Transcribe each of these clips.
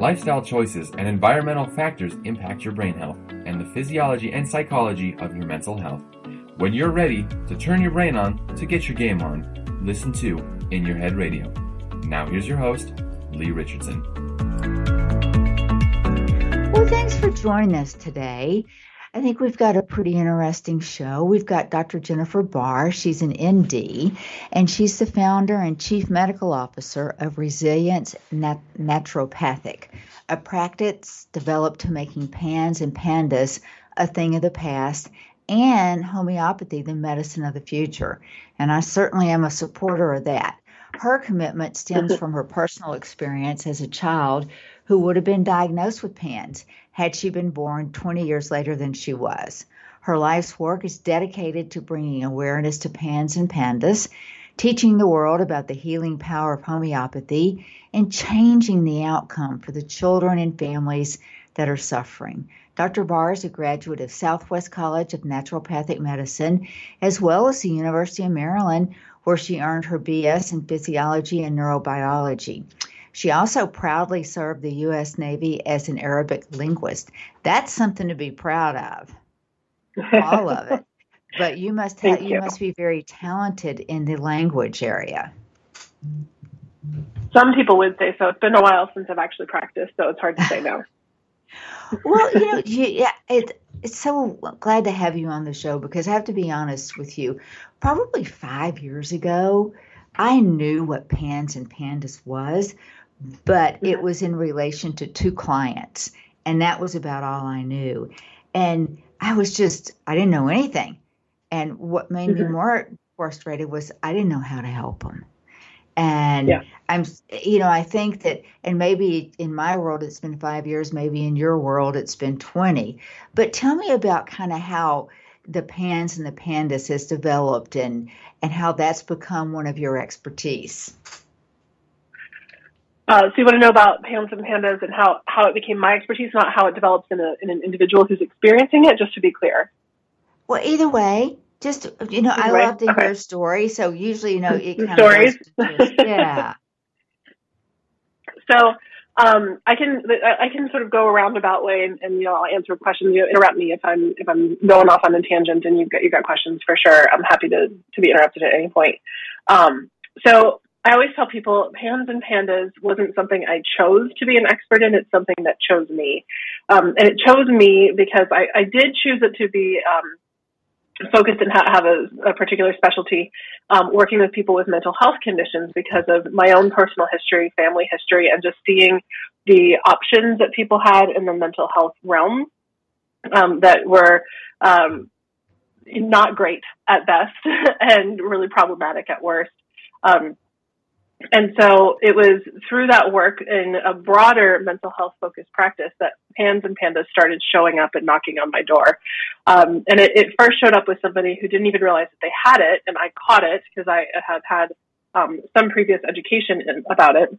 Lifestyle choices and environmental factors impact your brain health and the physiology and psychology of your mental health. When you're ready to turn your brain on to get your game on, listen to In Your Head Radio. Now, here's your host, Lee Richardson. Well, thanks for joining us today. I think we've got a pretty interesting show. We've got Dr. Jennifer Barr. She's an MD, and she's the founder and chief medical officer of Resilience Nat- Naturopathic, a practice developed to making pans and pandas a thing of the past and homeopathy the medicine of the future. And I certainly am a supporter of that. Her commitment stems from her personal experience as a child who would have been diagnosed with PANS had she been born 20 years later than she was. Her life's work is dedicated to bringing awareness to PANS and PANDAS, teaching the world about the healing power of homeopathy, and changing the outcome for the children and families that are suffering. Dr. Barr is a graduate of Southwest College of Naturopathic Medicine, as well as the University of Maryland, where she earned her BS in Physiology and Neurobiology. She also proudly served the U.S. Navy as an Arabic linguist. That's something to be proud of. All of it. But you must have, you. you must be very talented in the language area. Some people would say so. It's been a while since I've actually practiced, so it's hard to say no. well, you know, you, yeah, it, it's so glad to have you on the show because I have to be honest with you. Probably five years ago, I knew what Pans and Pandas was, but it was in relation to two clients, and that was about all I knew. And I was just, I didn't know anything. And what made mm-hmm. me more frustrated was I didn't know how to help them. And yeah. I'm, you know, I think that, and maybe in my world it's been five years, maybe in your world it's been 20. But tell me about kind of how the pans and the pandas has developed and, and how that's become one of your expertise. Uh, so you want to know about and pandas and how, how it became my expertise, not how it develops in, a, in an individual who's experiencing it, just to be clear. Well, either way, just you know, either I way? love to okay. hear stories. So usually, you know, it kind stories. of just, yeah. so um, I can I can sort of go a roundabout way, and, and you know, I'll answer questions. You know, interrupt me if I'm if I'm going off on a tangent, and you've got you have got questions for sure. I'm happy to to be interrupted at any point. Um, so I always tell people pans and pandas wasn't something I chose to be an expert in. It's something that chose me. Um, and it chose me because I, I did choose it to be um, focused and ha- have a, a, particular specialty um, working with people with mental health conditions because of my own personal history, family history, and just seeing the options that people had in the mental health realm um, that were um, not great at best and really problematic at worst. Um, and so it was through that work in a broader mental health focused practice that pans and pandas started showing up and knocking on my door. Um, and it, it, first showed up with somebody who didn't even realize that they had it, and I caught it because I had had um, some previous education in, about it.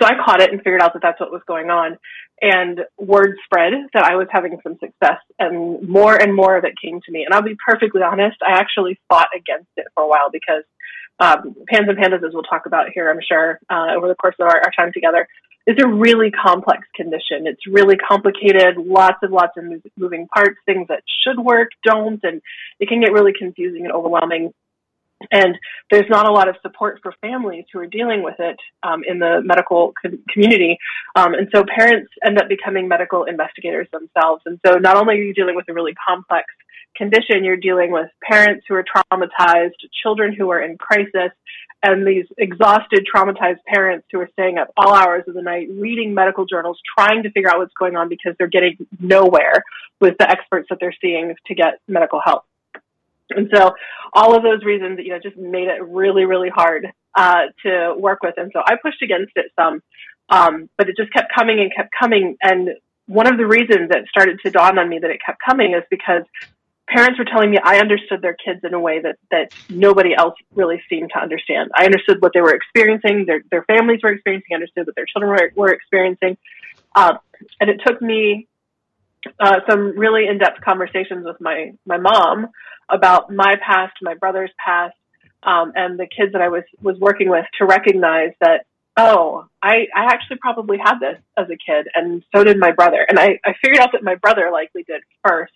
So I caught it and figured out that that's what was going on. And word spread that I was having some success, and more and more of it came to me. And I'll be perfectly honest, I actually fought against it for a while because um, Pans and Pandas, as we'll talk about here, I'm sure, uh, over the course of our, our, time together, is a really complex condition. It's really complicated, lots and lots of moving parts, things that should work don't, and it can get really confusing and overwhelming. And there's not a lot of support for families who are dealing with it um, in the medical co- community. Um, and so parents end up becoming medical investigators themselves. And so not only are you dealing with a really complex condition, you're dealing with parents who are traumatized, children who are in crisis, and these exhausted, traumatized parents who are staying up all hours of the night reading medical journals, trying to figure out what's going on because they're getting nowhere with the experts that they're seeing to get medical help. And so all of those reasons, you know, just made it really, really hard uh, to work with. And so I pushed against it some, um, but it just kept coming and kept coming. And one of the reasons that started to dawn on me that it kept coming is because parents were telling me I understood their kids in a way that, that nobody else really seemed to understand. I understood what they were experiencing, their, their families were experiencing, I understood what their children were, were experiencing. Uh, and it took me uh, some really in-depth conversations with my, my mom about my past, my brother's past, um, and the kids that I was, was working with to recognize that Oh, I, I actually probably had this as a kid, and so did my brother. And I, I figured out that my brother likely did first.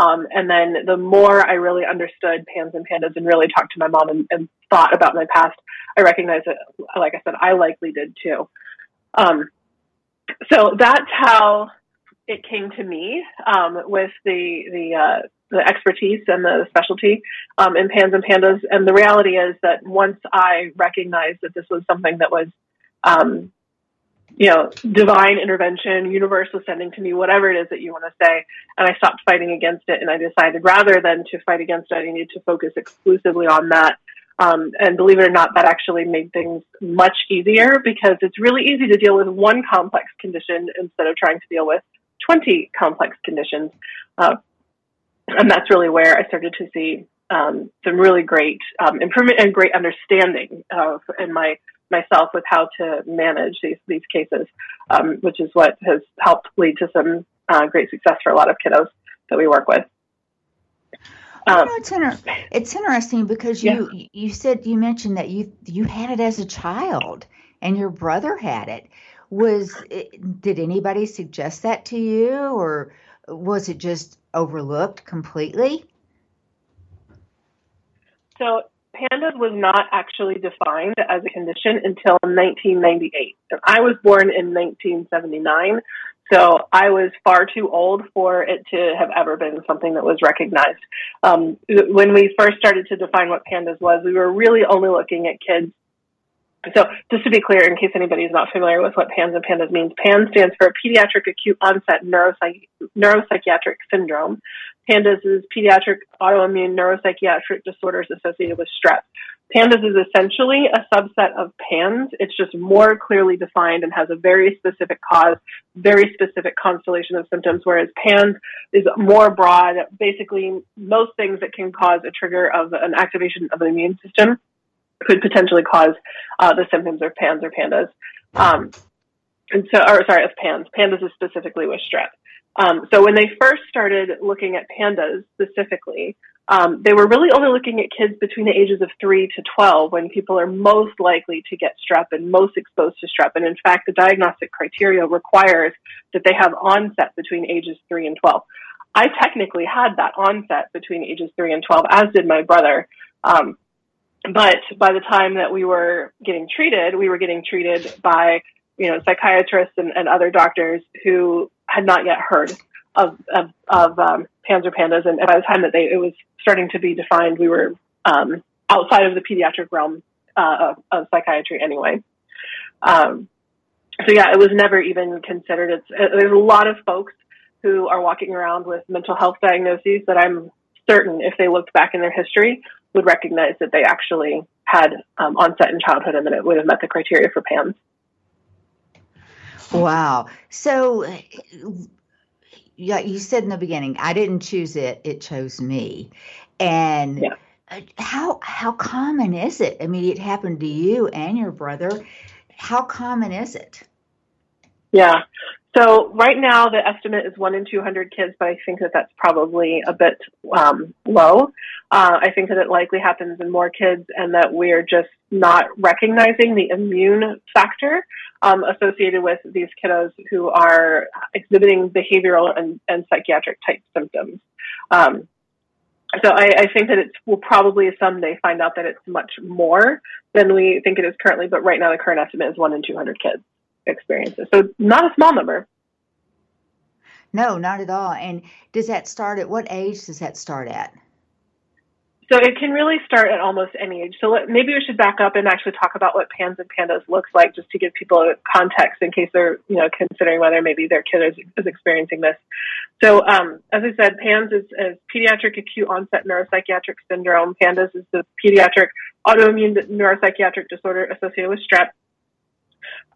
Um, and then the more I really understood pans and pandas and really talked to my mom and, and thought about my past, I recognized that, like I said, I likely did too. Um, so that's how it came to me um, with the the uh, the expertise and the specialty um, in pans and pandas. And the reality is that once I recognized that this was something that was, um, you know, divine intervention, universe was sending to me, whatever it is that you want to say, and I stopped fighting against it, and I decided rather than to fight against it, I needed to focus exclusively on that. Um, and believe it or not, that actually made things much easier because it's really easy to deal with one complex condition instead of trying to deal with 20 complex conditions. Uh, and that's really where I started to see um, some really great um, improvement and great understanding of in my myself with how to manage these these cases, um, which is what has helped lead to some uh, great success for a lot of kiddos that we work with. you know, it's, inter- it's interesting because you yeah. you said you mentioned that you you had it as a child and your brother had it. Was it, did anybody suggest that to you, or was it just overlooked completely? So pandas was not actually defined as a condition until 1998. And I was born in 1979, so I was far too old for it to have ever been something that was recognized. Um, when we first started to define what pandas was, we were really only looking at kids so just to be clear, in case anybody is not familiar with what PANS and PANDAS means, PANS stands for Pediatric Acute Onset Neuropsych- Neuropsychiatric Syndrome. PANDAS is Pediatric Autoimmune Neuropsychiatric Disorders Associated with Strep. PANDAS is essentially a subset of PANS. It's just more clearly defined and has a very specific cause, very specific constellation of symptoms, whereas PANS is more broad, basically most things that can cause a trigger of an activation of the immune system could potentially cause uh, the symptoms of PANS or PANDAS. Um, and so, or sorry, of PANS. PANDAS is specifically with strep. Um, so when they first started looking at pandas specifically, um, they were really only looking at kids between the ages of 3 to 12 when people are most likely to get strep and most exposed to strep. And in fact, the diagnostic criteria requires that they have onset between ages 3 and 12. I technically had that onset between ages 3 and 12, as did my brother. Um, but by the time that we were getting treated, we were getting treated by, you know, psychiatrists and, and other doctors who had not yet heard of, of, of um, PANS or pandas. And by the time that they, it was starting to be defined, we were um, outside of the pediatric realm uh, of, of, psychiatry anyway. Um, so yeah, it was never even considered. It's, it, there's a lot of folks who are walking around with mental health diagnoses that I'm certain if they looked back in their history would recognize that they actually had um, onset in childhood and that it would have met the criteria for PANS. Wow. So, yeah, you said in the beginning, I didn't choose it; it chose me. And yeah. How how common is it? I mean, it happened to you and your brother. How common is it? Yeah. So right now the estimate is one in 200 kids, but I think that that's probably a bit um, low. Uh, I think that it likely happens in more kids and that we're just not recognizing the immune factor um, associated with these kiddos who are exhibiting behavioral and, and psychiatric type symptoms. Um, so I, I, think that it will probably someday find out that it's much more than we think it is currently, but right now the current estimate is one in 200 kids experiences. So not a small number. No, not at all. And does that start at what age does that start at? So it can really start at almost any age. So let, maybe we should back up and actually talk about what PANS and PANDAS looks like, just to give people a context in case they're, you know, considering whether maybe their kid is, is experiencing this. So, um, as I said, PANS is, is pediatric acute onset neuropsychiatric syndrome. PANDAS is the pediatric autoimmune neuropsychiatric disorder associated with strep.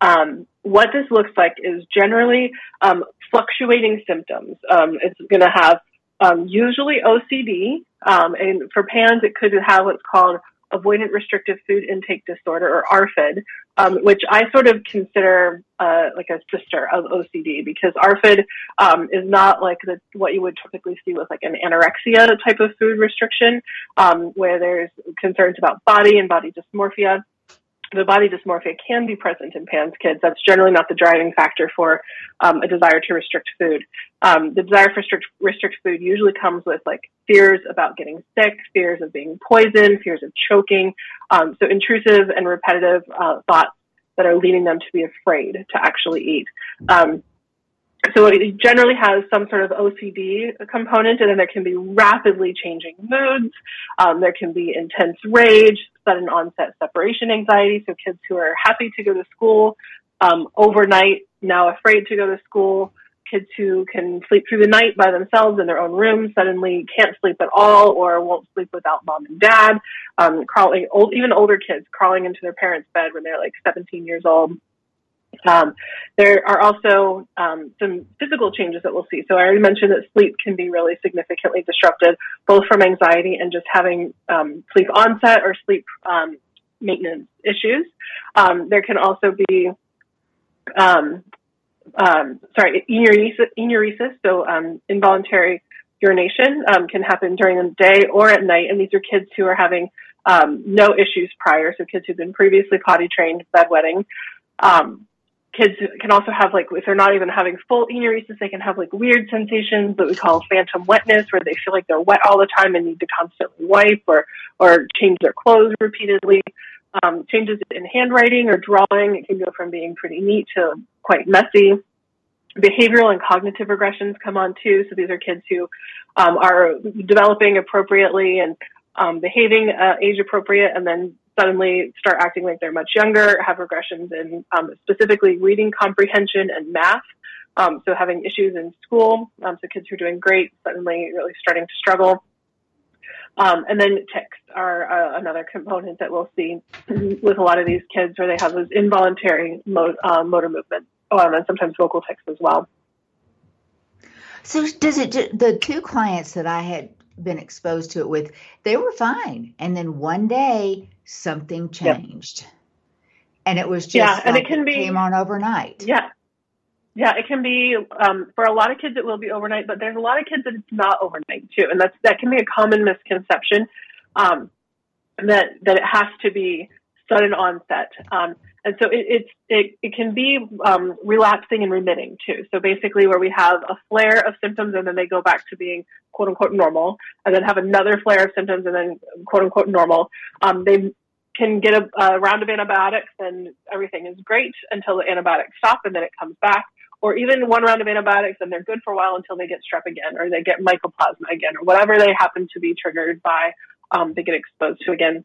Um, what this looks like is generally um, fluctuating symptoms. Um, it's going to have um, usually OCD, um, and for PANS, it could have what's called avoidant restrictive food intake disorder or ARFID, um, which I sort of consider uh, like a sister of OCD because ARFID um, is not like the, what you would typically see with like an anorexia type of food restriction, um, where there's concerns about body and body dysmorphia. The body dysmorphia can be present in PANS kids. That's generally not the driving factor for um, a desire to restrict food. Um, the desire for restrict, restrict food usually comes with like fears about getting sick, fears of being poisoned, fears of choking. Um, so intrusive and repetitive uh, thoughts that are leading them to be afraid to actually eat. Um, so it generally has some sort of OCD component, and then there can be rapidly changing moods. Um, there can be intense rage, sudden onset separation anxiety. So kids who are happy to go to school um, overnight now afraid to go to school. Kids who can sleep through the night by themselves in their own room suddenly can't sleep at all or won't sleep without mom and dad. Um, crawling, old, even older kids crawling into their parents' bed when they're like 17 years old um, there are also um, some physical changes that we'll see. So I already mentioned that sleep can be really significantly disrupted, both from anxiety and just having um, sleep onset or sleep um, maintenance issues. Um, there can also be, um, sorry, enuresis, enuresis so involuntary urination can happen during the day or at night, and these are kids who are having no issues prior, so kids who've been previously potty trained, bedwetting. Um, kids can also have like if they're not even having full enuresis they can have like weird sensations that we call phantom wetness where they feel like they're wet all the time and need to constantly wipe or or change their clothes repeatedly. Um, changes in handwriting or drawing it can go from being pretty neat to quite messy. Behavioral and cognitive regressions come on too. So these are kids who um, are developing appropriately and um, behaving uh, age appropriate and then suddenly start acting like they're much younger, have regressions in um, specifically reading comprehension and math. Um, so having issues in school, um, so kids who are doing great suddenly really starting to struggle. Um, and then tics are uh, another component that we'll see with a lot of these kids where they have those involuntary mo- uh, motor movements um, and sometimes vocal tics as well. So does it, the two clients that I had been exposed to it with, they were fine. And then one day something changed. Yep. And it was just yeah, like and it can it be came on overnight. Yeah. Yeah, it can be um, for a lot of kids. It will be overnight, but there's a lot of kids that it's not overnight too, and that's that can be a common misconception um, that that it has to be sudden onset. Um, and so it, it's, it, it can be um, relapsing and remitting too. So basically, where we have a flare of symptoms and then they go back to being quote unquote normal, and then have another flare of symptoms and then quote unquote normal. Um, they can get a, a round of antibiotics and everything is great until the antibiotics stop and then it comes back. Or even one round of antibiotics and they're good for a while until they get strep again or they get mycoplasma again or whatever they happen to be triggered by, um, they get exposed to again.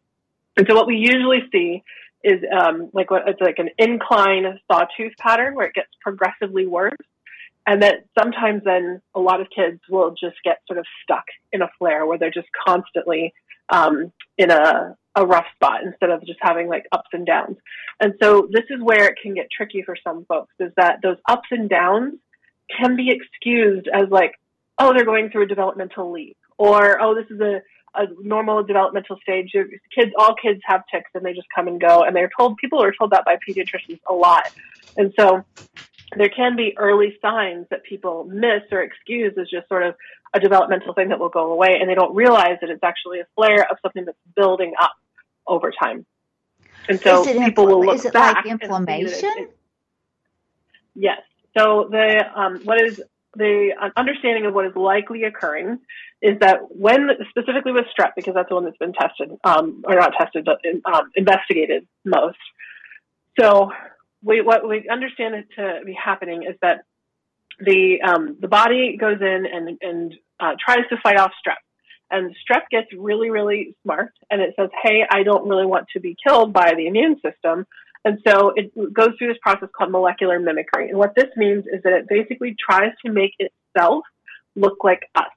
And so what we usually see is um, like what it's like an incline sawtooth pattern where it gets progressively worse. And that sometimes then a lot of kids will just get sort of stuck in a flare where they're just constantly um, in a, a rough spot instead of just having like ups and downs. And so this is where it can get tricky for some folks is that those ups and downs can be excused as like, oh, they're going through a developmental leap or, oh, this is a, a normal developmental stage. Kids, all kids have tics and they just come and go. And they're told, people are told that by pediatricians a lot. And so there can be early signs that people miss or excuse as just sort of a developmental thing that will go away. And they don't realize that it's actually a flare of something that's building up over time. And so people will look is it back. Like inflammation? It, it, yes. So the um, what is the understanding of what is likely occurring is that when specifically with strep, because that's the one that's been tested, um, or not tested, but um, investigated most. So we, what we understand it to be happening is that the um, the body goes in and and uh, tries to fight off strep, and strep gets really really smart, and it says, "Hey, I don't really want to be killed by the immune system." And so it goes through this process called molecular mimicry. And what this means is that it basically tries to make itself look like us.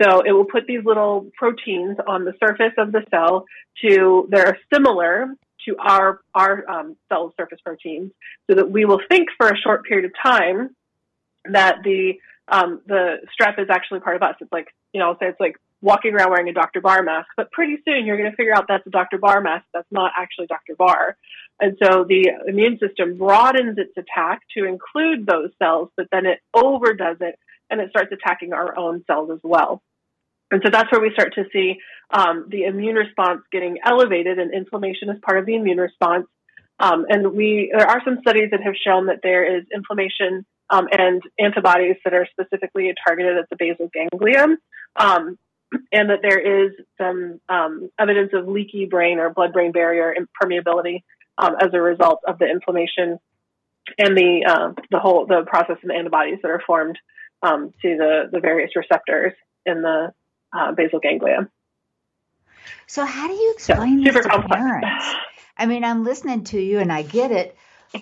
So it will put these little proteins on the surface of the cell to, they're similar to our, our um, cell surface proteins so that we will think for a short period of time that the, um, the strep is actually part of us. It's like, you know, I'll say it's like walking around wearing a Dr. Barr mask, but pretty soon you're going to figure out that's a Dr. Barr mask. That's not actually Dr. Barr. And so the immune system broadens its attack to include those cells, but then it overdoes it and it starts attacking our own cells as well. And so that's where we start to see um, the immune response getting elevated, and inflammation is part of the immune response. Um, and we there are some studies that have shown that there is inflammation um, and antibodies that are specifically targeted at the basal ganglia, um, and that there is some um, evidence of leaky brain or blood-brain barrier permeability um, as a result of the inflammation and the uh, the whole the process of the antibodies that are formed um, to the the various receptors in the uh, basal ganglia. So, how do you explain yeah, this to complex. parents? I mean, I'm listening to you and I get it,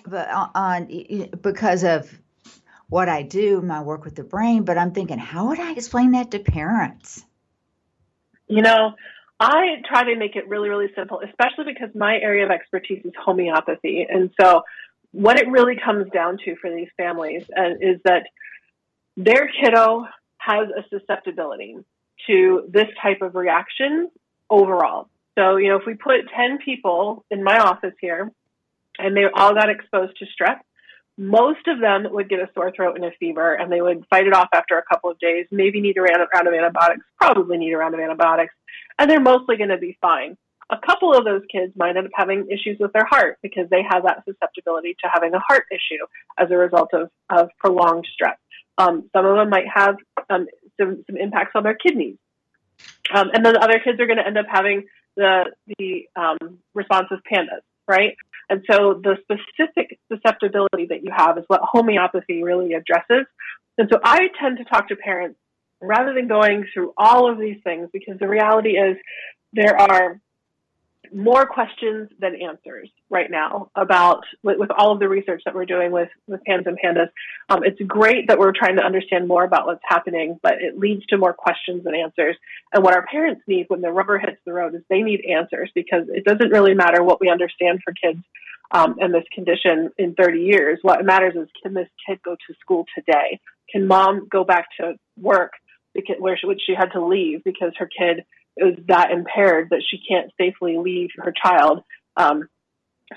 but on because of what I do, my work with the brain. But I'm thinking, how would I explain that to parents? You know, I try to make it really, really simple, especially because my area of expertise is homeopathy, and so what it really comes down to for these families uh, is that their kiddo has a susceptibility to this type of reaction overall. So, you know, if we put 10 people in my office here and they all got exposed to strep, most of them would get a sore throat and a fever and they would fight it off after a couple of days, maybe need a round of antibiotics, probably need a round of antibiotics, and they're mostly going to be fine. A couple of those kids might end up having issues with their heart because they have that susceptibility to having a heart issue as a result of, of prolonged stress. Um, some of them might have um, some, some impacts on their kidneys. Um, and then the other kids are going to end up having the, the um, responsive pandas, right? And so the specific susceptibility that you have is what homeopathy really addresses. And so I tend to talk to parents rather than going through all of these things because the reality is there are more questions than answers right now about with, with, all of the research that we're doing with with pans and pandas. Um, it's great that we're trying to understand more about what's happening, but it leads to more questions than answers. And what our parents need when the rubber hits the road is they need answers because it doesn't really matter what we understand for kids um, and this condition in 30 years. What matters is can this kid go to school today? Can mom go back to work because, where she, she had to leave because her kid is that impaired that she can't safely leave her child. Um,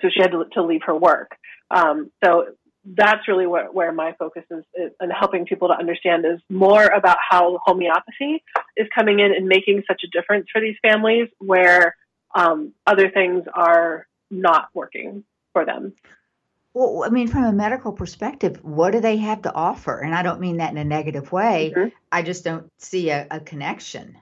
so she had to, to leave her work. Um, so that's really where, where my focus is, is and helping people to understand is more about how homeopathy is coming in and making such a difference for these families where um, other things are not working for them. Well, I mean, from a medical perspective, what do they have to offer? And I don't mean that in a negative way. Mm-hmm. I just don't see a, a connection.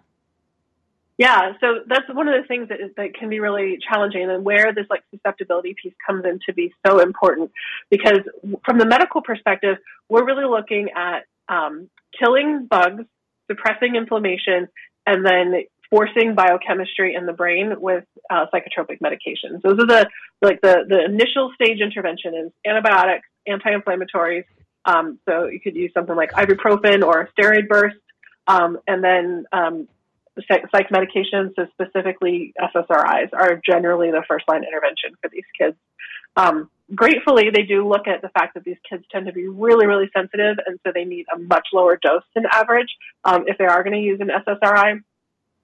Yeah, so that's one of the things that, is, that can be really challenging and where this like susceptibility piece comes in to be so important because from the medical perspective, we're really looking at um, killing bugs, suppressing inflammation, and then forcing biochemistry in the brain with uh, psychotropic medications. Those are the like the the initial stage intervention is antibiotics, anti-inflammatories. Um, so you could use something like ibuprofen or a steroid burst, um, and then um, psych medications, so specifically SSRIs, are generally the first line intervention for these kids. Um, gratefully, they do look at the fact that these kids tend to be really, really sensitive, and so they need a much lower dose than average um, if they are going to use an SSRI.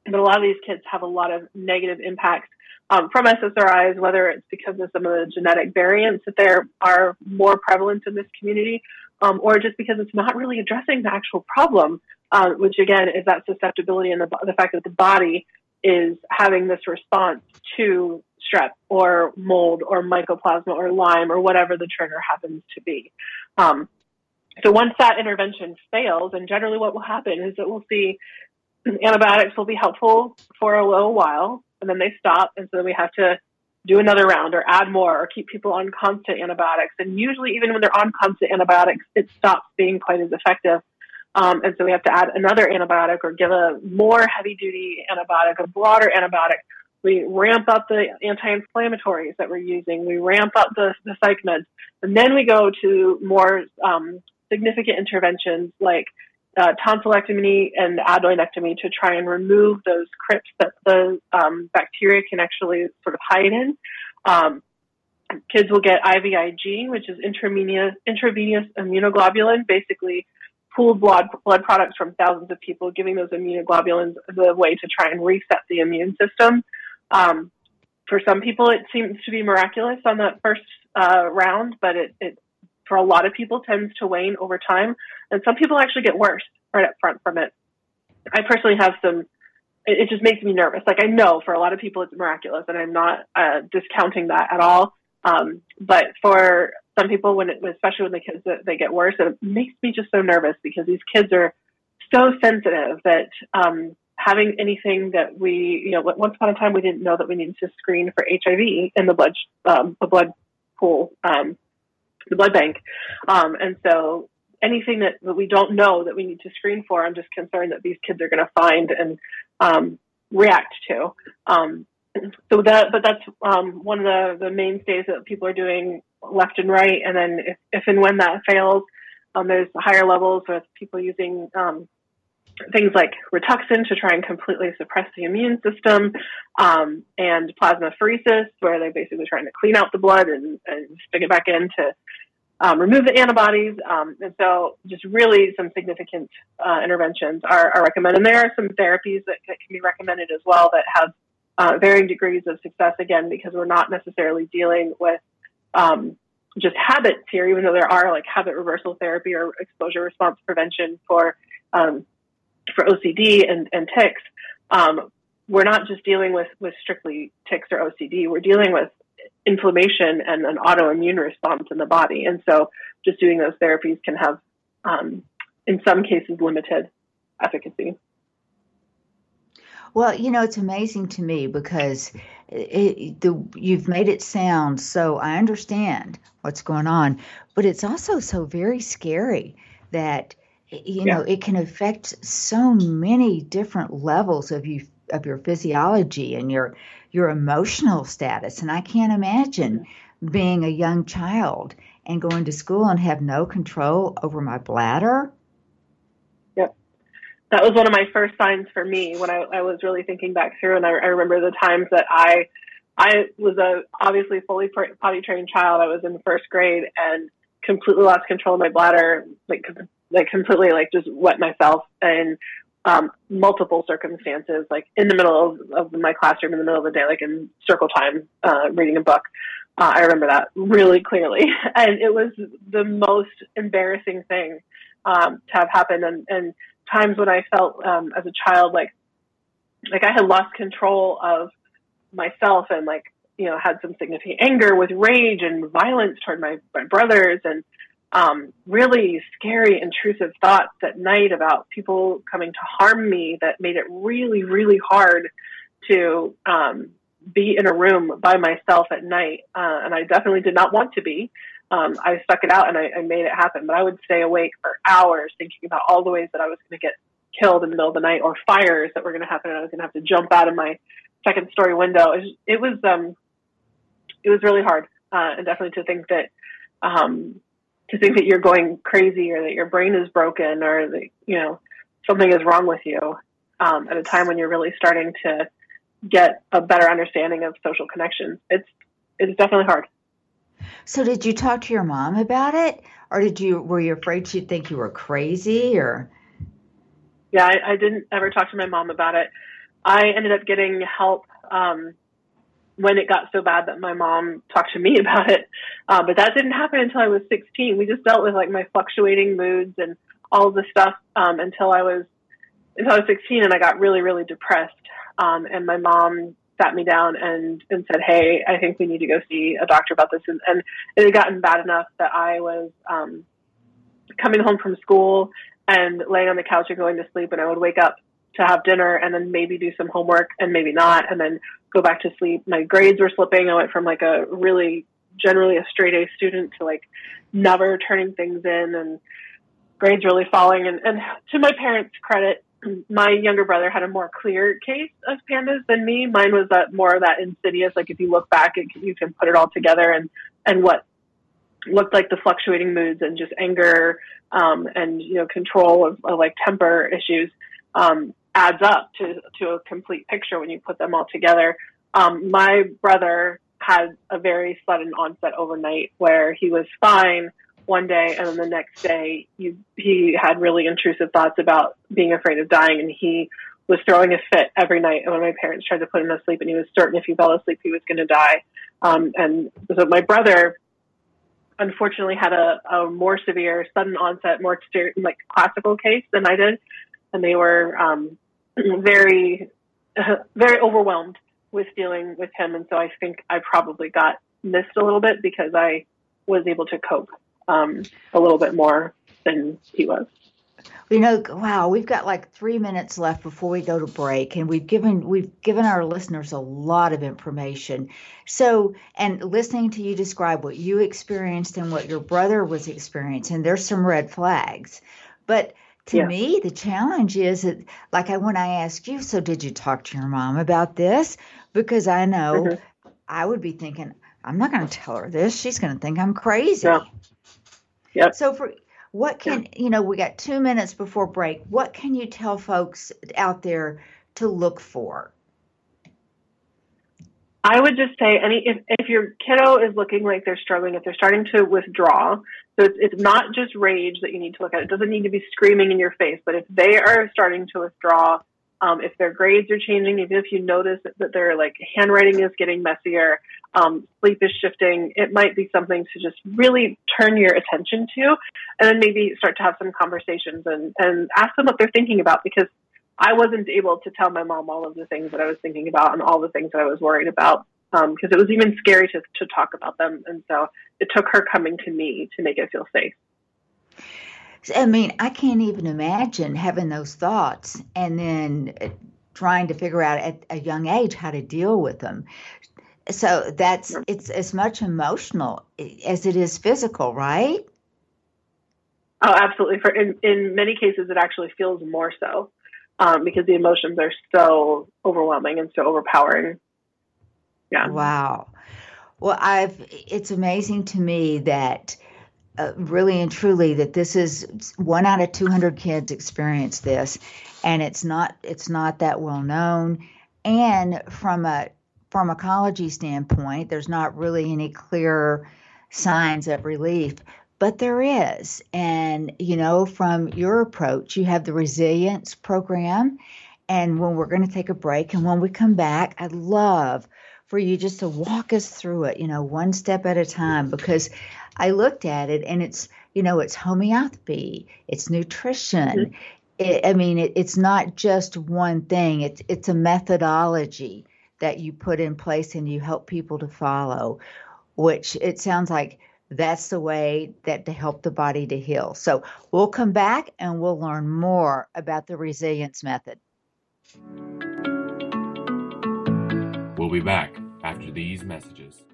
But a lot of these kids have a lot of negative impacts um, from SSRIs, whether it's because of some of the genetic variants that there are more prevalent in this community, um, or just because it's not really addressing the actual problem um, which again is that susceptibility and the, the fact that the body is having this response to strep or mold or mycoplasma or Lyme or whatever the trigger happens to be. Um, so once that intervention fails, and generally what will happen is that we'll see antibiotics will be helpful for a little while, and then they stop, and so then we have to do another round or add more or keep people on constant antibiotics. And usually, even when they're on constant antibiotics, it stops being quite as effective. Um, and so we have to add another antibiotic or give a more heavy duty antibiotic, a broader antibiotic. We ramp up the anti-inflammatories that we're using. We ramp up the, the psych meds. And then we go to more um, significant interventions like uh, tonsillectomy and adenoidectomy to try and remove those crypts that the um, bacteria can actually sort of hide in. Um, kids will get IVIG, which is intravenous, intravenous immunoglobulin, basically pooled blood, blood products from thousands of people, giving those immunoglobulins the way to try and reset the immune system. Um, for some people, it seems to be miraculous on that first uh, round, but it, it, for a lot of people, tends to wane over time. And some people actually get worse right up front from it. I personally have some, it, it just makes me nervous. Like I know for a lot of people it's miraculous, and I'm not uh, discounting that at all. Um, but for some people, when it, especially when the kids they get worse, it makes me just so nervous because these kids are so sensitive that um, having anything that we, you know, once upon a time we didn't know that we needed to screen for HIV in the blood, um, the blood pool, um, the blood bank, um, and so anything that, that we don't know that we need to screen for, I'm just concerned that these kids are going to find and um, react to. Um, so that, but that's um, one of the, the mainstays that people are doing left and right. And then if, if and when that fails, um, there's higher levels with people using um, things like Rituxan to try and completely suppress the immune system, um, and plasmapheresis, where they're basically trying to clean out the blood and, and stick it back in to um, remove the antibodies. Um, and so just really some significant uh, interventions are, are, recommended. And there are some therapies that, that, can be recommended as well that have uh, varying degrees of success, again, because we're not necessarily dealing with um, just habits here, even though there are like habit reversal therapy or exposure response prevention for um, for OCD and, and tics. Um, we're not just dealing with, with strictly tics or OCD. We're dealing with inflammation and an autoimmune response in the body. And so just doing those therapies can have, um, in some cases, limited efficacy. Well, you know, it's amazing to me because it, the, you've made it sound so I understand what's going on, but it's also so very scary that you yeah. know it can affect so many different levels of you of your physiology and your your emotional status. And I can't imagine being a young child and going to school and have no control over my bladder that was one of my first signs for me when I, I was really thinking back through. And I, I remember the times that I, I was a obviously fully potty trained child. I was in first grade and completely lost control of my bladder, like, like completely like just wet myself in um, multiple circumstances, like in the middle of, of, my classroom in the middle of the day, like in circle time, uh, reading a book. Uh, I remember that really clearly. And it was the most embarrassing thing um, to have happened. And, and times when I felt um, as a child like like I had lost control of myself and like you know had some significant anger with rage and violence toward my, my brothers and um, really scary intrusive thoughts at night about people coming to harm me that made it really really hard to um, be in a room by myself at night. Uh, and I definitely did not want to be um, I stuck it out and I, I made it happen. But I would stay awake for hours thinking about all the ways that I was going to get killed in the middle of the night or fires that were going to happen and I was going to have to jump out of my second story window. It was, it was, um, it was really hard. Uh, and definitely to think that, um, to think that you're going crazy or that your brain is broken or that, you know, something is wrong with you, um, at a time when you're really starting to get a better understanding of social connections. It's, it's definitely hard. So did you talk to your mom about it, or did you were you afraid she'd think you were crazy, or? Yeah, I, I didn't ever talk to my mom about it. I ended up getting help um, when it got so bad that my mom talked to me about it. Uh, but that didn't happen until I was 16. We just dealt with like my fluctuating moods and all the stuff um, until I was until I was 16, and I got really, really depressed. Um, and my mom sat me down and, and said, Hey, I think we need to go see a doctor about this. And, and it had gotten bad enough that I was, um, coming home from school and laying on the couch and going to sleep. And I would wake up to have dinner and then maybe do some homework and maybe not, and then go back to sleep. My grades were slipping. I went from like a really generally a straight A student to like never turning things in and grades really falling. And, and to my parents' credit, my younger brother had a more clear case of pandas than me. Mine was that more of that insidious. Like if you look back, it, you can put it all together and and what looked like the fluctuating moods and just anger um, and you know control of, of like temper issues um, adds up to to a complete picture when you put them all together. Um, my brother had a very sudden onset overnight where he was fine one day and then the next day he, he had really intrusive thoughts about being afraid of dying and he was throwing a fit every night and when my parents tried to put him to sleep and he was certain if he fell asleep he was going to die. Um, and so my brother unfortunately had a, a more severe sudden onset more like classical case than i did and they were um, very very overwhelmed with dealing with him and so i think i probably got missed a little bit because I was able to cope um, a little bit more than he was. You know, wow, we've got like three minutes left before we go to break, and we've given we've given our listeners a lot of information. So, and listening to you describe what you experienced and what your brother was experiencing, there's some red flags. But to yeah. me, the challenge is that, like I when I ask you, so did you talk to your mom about this? Because I know mm-hmm. I would be thinking, I'm not going to tell her this. She's going to think I'm crazy. Yeah. Yep. So for what can yeah. you know? We got two minutes before break. What can you tell folks out there to look for? I would just say any if, if your kiddo is looking like they're struggling, if they're starting to withdraw, so it's, it's not just rage that you need to look at. It doesn't need to be screaming in your face, but if they are starting to withdraw, um, if their grades are changing, even if you notice that their like handwriting is getting messier, um, sleep is shifting, it might be something to just really turn your attention to, and then maybe start to have some conversations and and ask them what they're thinking about because I wasn't able to tell my mom all of the things that I was thinking about and all the things that I was worried about because um, it was even scary to to talk about them, and so it took her coming to me to make it feel safe. I mean, I can't even imagine having those thoughts and then uh, trying to figure out at a young age how to deal with them. So that's it's as much emotional as it is physical, right? Oh, absolutely. For in, in many cases, it actually feels more so um, because the emotions are so overwhelming and so overpowering. Yeah. Wow. Well, I've. It's amazing to me that uh, really and truly that this is one out of 200 kids experience this and it's not it's not that well known. And from a pharmacology standpoint there's not really any clear signs of relief but there is. And you know from your approach you have the resilience program and when we're going to take a break and when we come back i'd love for you just to walk us through it you know one step at a time because I looked at it and it's, you know, it's homeopathy, it's nutrition. Mm-hmm. It, I mean, it, it's not just one thing. It's it's a methodology that you put in place and you help people to follow, which it sounds like that's the way that to help the body to heal. So we'll come back and we'll learn more about the resilience method. We'll be back after these messages.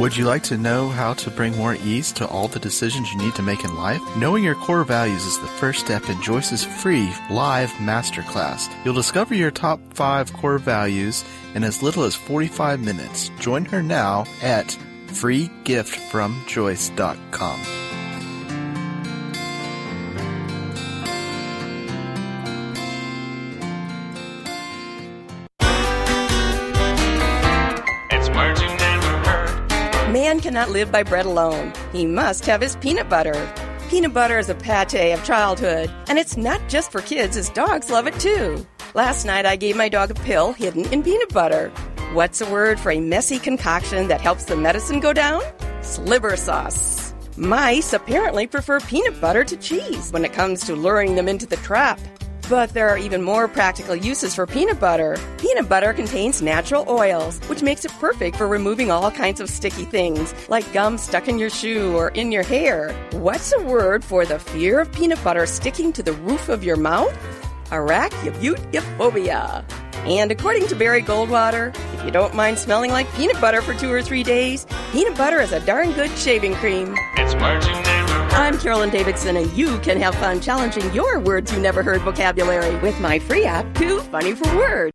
Would you like to know how to bring more ease to all the decisions you need to make in life? Knowing your core values is the first step in Joyce's free live masterclass. You'll discover your top five core values in as little as 45 minutes. Join her now at freegiftfromjoyce.com. man cannot live by bread alone. He must have his peanut butter. Peanut butter is a pate of childhood, and it's not just for kids, as dogs love it too. Last night I gave my dog a pill hidden in peanut butter. What's a word for a messy concoction that helps the medicine go down? Sliver sauce. Mice apparently prefer peanut butter to cheese when it comes to luring them into the trap. But there are even more practical uses for peanut butter. Peanut butter contains natural oils, which makes it perfect for removing all kinds of sticky things, like gum stuck in your shoe or in your hair. What's a word for the fear of peanut butter sticking to the roof of your mouth? Arachibutyrophobia. And according to Barry Goldwater, if you don't mind smelling like peanut butter for two or three days, peanut butter is a darn good shaving cream. It's I'm Carolyn Davidson, and you can have fun challenging your words you never heard vocabulary with my free app, Too Funny for Words.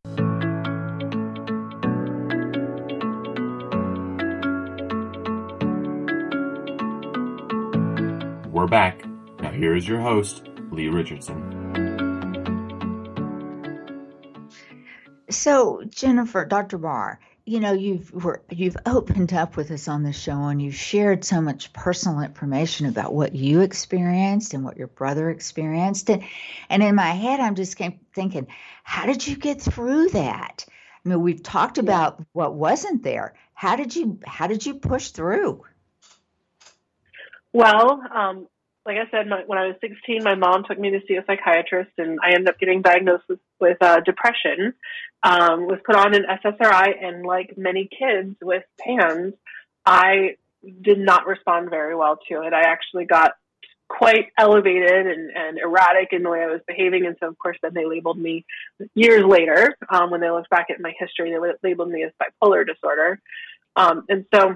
We're back. Now, here is your host, Lee Richardson. So, Jennifer, Dr. Barr, you know you've you've opened up with us on the show and you've shared so much personal information about what you experienced and what your brother experienced. And and in my head i'm just thinking how did you get through that? I mean we've talked about what wasn't there. How did you how did you push through? Well um, like I said, my, when I was 16, my mom took me to see a psychiatrist, and I ended up getting diagnosed with, with uh, depression. Um, was put on an SSRI, and like many kids with PANS, I did not respond very well to it. I actually got quite elevated and, and erratic in the way I was behaving. And so, of course, then they labeled me years later. Um, when they looked back at my history, they labeled me as bipolar disorder. Um, and so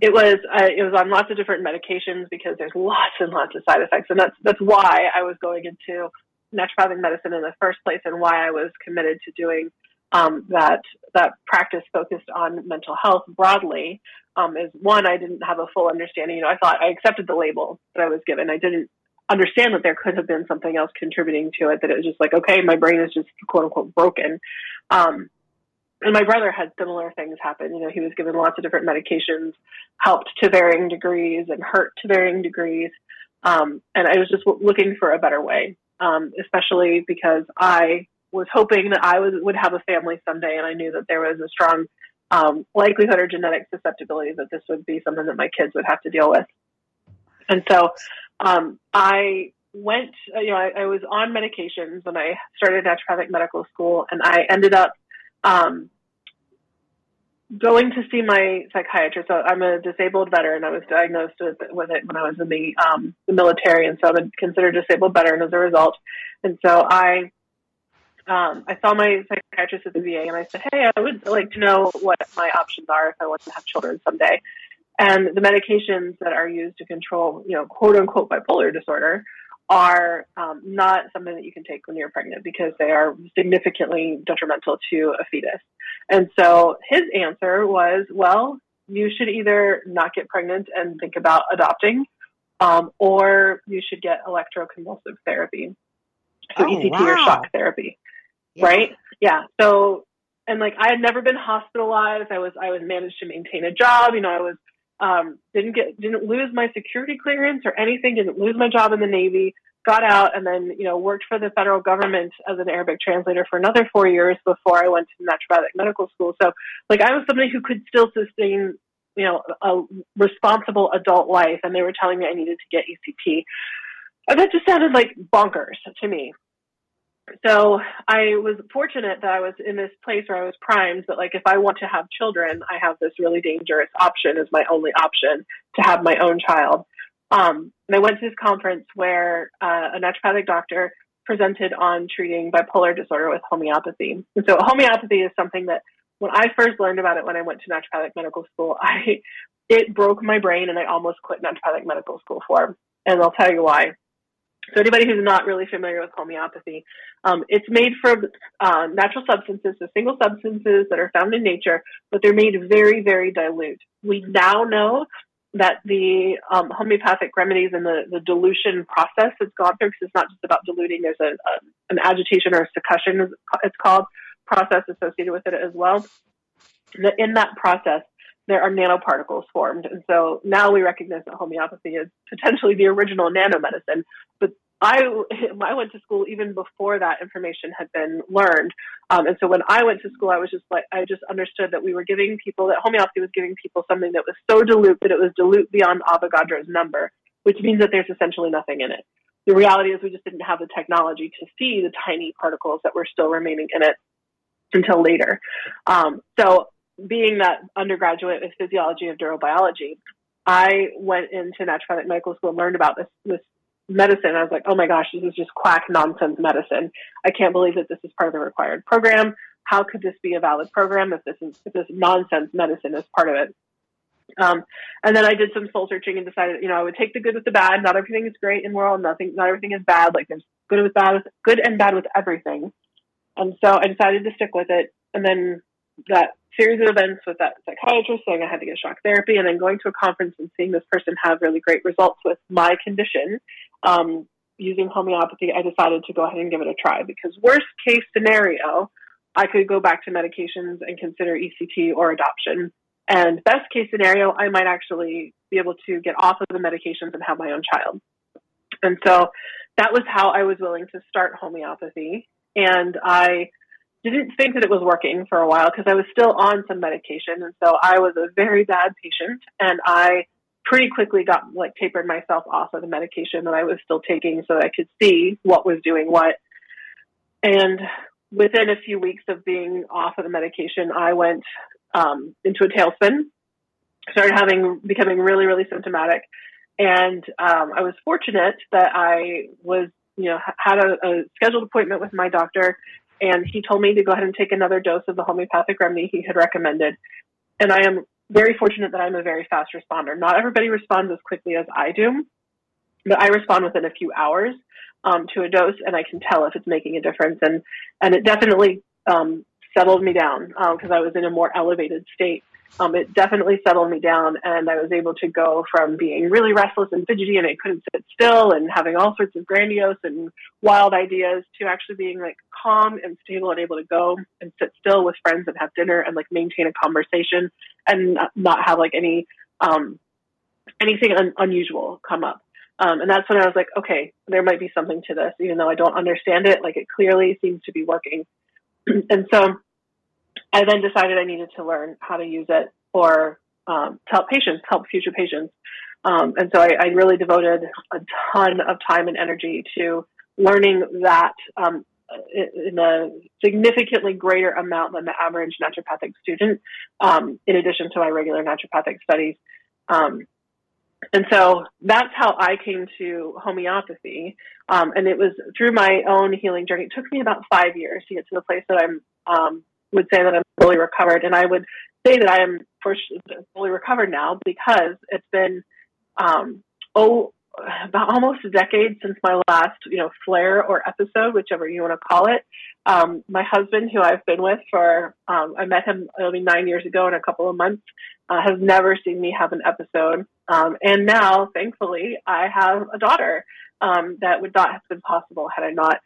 it was uh, it was on lots of different medications because there's lots and lots of side effects, and that's that's why I was going into naturopathic medicine in the first place, and why I was committed to doing um, that that practice focused on mental health broadly. Um, is one I didn't have a full understanding. You know, I thought I accepted the label that I was given. I didn't understand that there could have been something else contributing to it. That it was just like, okay, my brain is just quote unquote broken. Um, and my brother had similar things happen. You know, he was given lots of different medications, helped to varying degrees and hurt to varying degrees. Um, and I was just looking for a better way, um, especially because I was hoping that I was, would have a family someday, and I knew that there was a strong um, likelihood or genetic susceptibility that this would be something that my kids would have to deal with. And so um, I went, you know, I, I was on medications when I started naturopathic medical school, and I ended up um, going to see my psychiatrist. So I'm a disabled veteran. I was diagnosed with, with it when I was in the, um, the military, and so I'm considered a disabled veteran as a result. And so I um, I saw my psychiatrist at the VA, and I said, "Hey, I would like to know what my options are if I want to have children someday." And the medications that are used to control, you know, quote unquote bipolar disorder are um, not something that you can take when you're pregnant because they are significantly detrimental to a fetus. And so his answer was, well, you should either not get pregnant and think about adopting, um, or you should get electroconvulsive therapy, so oh, ECT wow. or shock therapy, yeah. right? Yeah. So, and like I had never been hospitalized. I was I was managed to maintain a job. You know, I was um, didn't get didn't lose my security clearance or anything. Didn't lose my job in the Navy. Got out and then you know worked for the federal government as an Arabic translator for another four years before I went to naturopathic medical school. So like I was somebody who could still sustain you know a responsible adult life, and they were telling me I needed to get ECT. And that just sounded like bonkers to me so I was fortunate that I was in this place where I was primed that like if I want to have children, I have this really dangerous option as my only option to have my own child. Um, and I went to this conference where uh, a naturopathic doctor presented on treating bipolar disorder with homeopathy. And so homeopathy is something that when I first learned about it when I went to naturopathic medical school, I it broke my brain and I almost quit naturopathic medical school for. And I'll tell you why. So anybody who's not really familiar with homeopathy, um, it's made from uh, natural substances, so single substances that are found in nature, but they're made very, very dilute. We now know that the um, homeopathic remedies and the, the dilution process that's gone through, because it's not just about diluting, there's a, a, an agitation or a succussion, it's called, process associated with it as well. In that process, there are nanoparticles formed. And so now we recognize that homeopathy is potentially the original nanomedicine. But I, I went to school even before that information had been learned. Um, and so when I went to school, I was just like, I just understood that we were giving people, that homeopathy was giving people something that was so dilute that it was dilute beyond Avogadro's number, which means that there's essentially nothing in it. The reality is we just didn't have the technology to see the tiny particles that were still remaining in it until later. Um, so being that undergraduate in physiology of neurobiology, I went into naturopathic medical school and learned about this, this medicine. I was like, oh my gosh, this is just quack nonsense medicine. I can't believe that this is part of the required program. How could this be a valid program if this is if this nonsense medicine is part of it? Um, and then I did some soul searching and decided, you know, I would take the good with the bad. Not everything is great in the world. Nothing, not everything is bad. Like there's good with bad, with, good and bad with everything. And so I decided to stick with it. And then that series of events with that psychiatrist saying I had to get shock therapy and then going to a conference and seeing this person have really great results with my condition um, using homeopathy, I decided to go ahead and give it a try because worst case scenario, I could go back to medications and consider ECT or adoption. And best case scenario, I might actually be able to get off of the medications and have my own child. And so that was how I was willing to start homeopathy. And I didn't think that it was working for a while because I was still on some medication. And so I was a very bad patient and I pretty quickly got like tapered myself off of the medication that I was still taking so I could see what was doing what. And within a few weeks of being off of the medication, I went um, into a tailspin, started having becoming really, really symptomatic. And um, I was fortunate that I was, you know, had a, a scheduled appointment with my doctor, and he told me to go ahead and take another dose of the homeopathic remedy he had recommended. And I am very fortunate that I'm a very fast responder. Not everybody responds as quickly as I do, but I respond within a few hours um, to a dose, and I can tell if it's making a difference. And and it definitely um, settled me down because um, I was in a more elevated state. Um, it definitely settled me down, and I was able to go from being really restless and fidgety, and I couldn't sit still, and having all sorts of grandiose and wild ideas, to actually being like calm and stable and able to go and sit still with friends and have dinner and like maintain a conversation and not have like any um, anything un- unusual come up. Um, and that's when I was like, okay, there might be something to this, even though I don't understand it. Like it clearly seems to be working. and so I then decided I needed to learn how to use it for um, to help patients, help future patients. Um, and so I, I, really devoted a ton of time and energy to learning that um, in a significantly greater amount than the average naturopathic student, um, in addition to my regular naturopathic studies. Um, and so that's how I came to homeopathy. Um, and it was through my own healing journey. It took me about five years to get to the place that I'm, would say that I'm fully recovered. And I would say that I am fully recovered now because it's been, um, oh, about almost a decade since my last, you know, flare or episode, whichever you want to call it. Um, my husband, who I've been with for, um, I met him, be nine years ago in a couple of months uh, has never seen me have an episode. Um, and now, thankfully, I have a daughter um, that would not have been possible had I not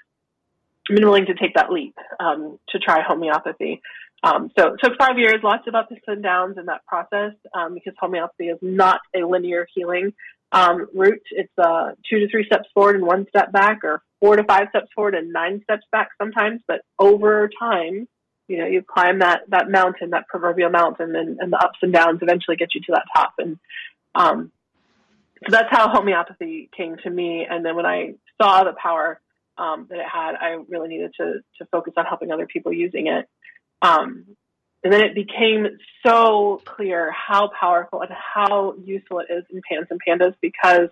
been willing to take that leap um, to try homeopathy. Um, so it took five years, lots of ups and downs in that process um, because homeopathy is not a linear healing um, route. It's uh, two to three steps forward and one step back, or four to five steps forward and nine steps back sometimes. But over time, you know, you climb that, that mountain, that proverbial mountain, and, and the ups and downs eventually get you to that top. And um, so that's how homeopathy came to me. And then when I saw the power um, that it had, I really needed to, to focus on helping other people using it. Um, and then it became so clear how powerful and how useful it is in pans and pandas because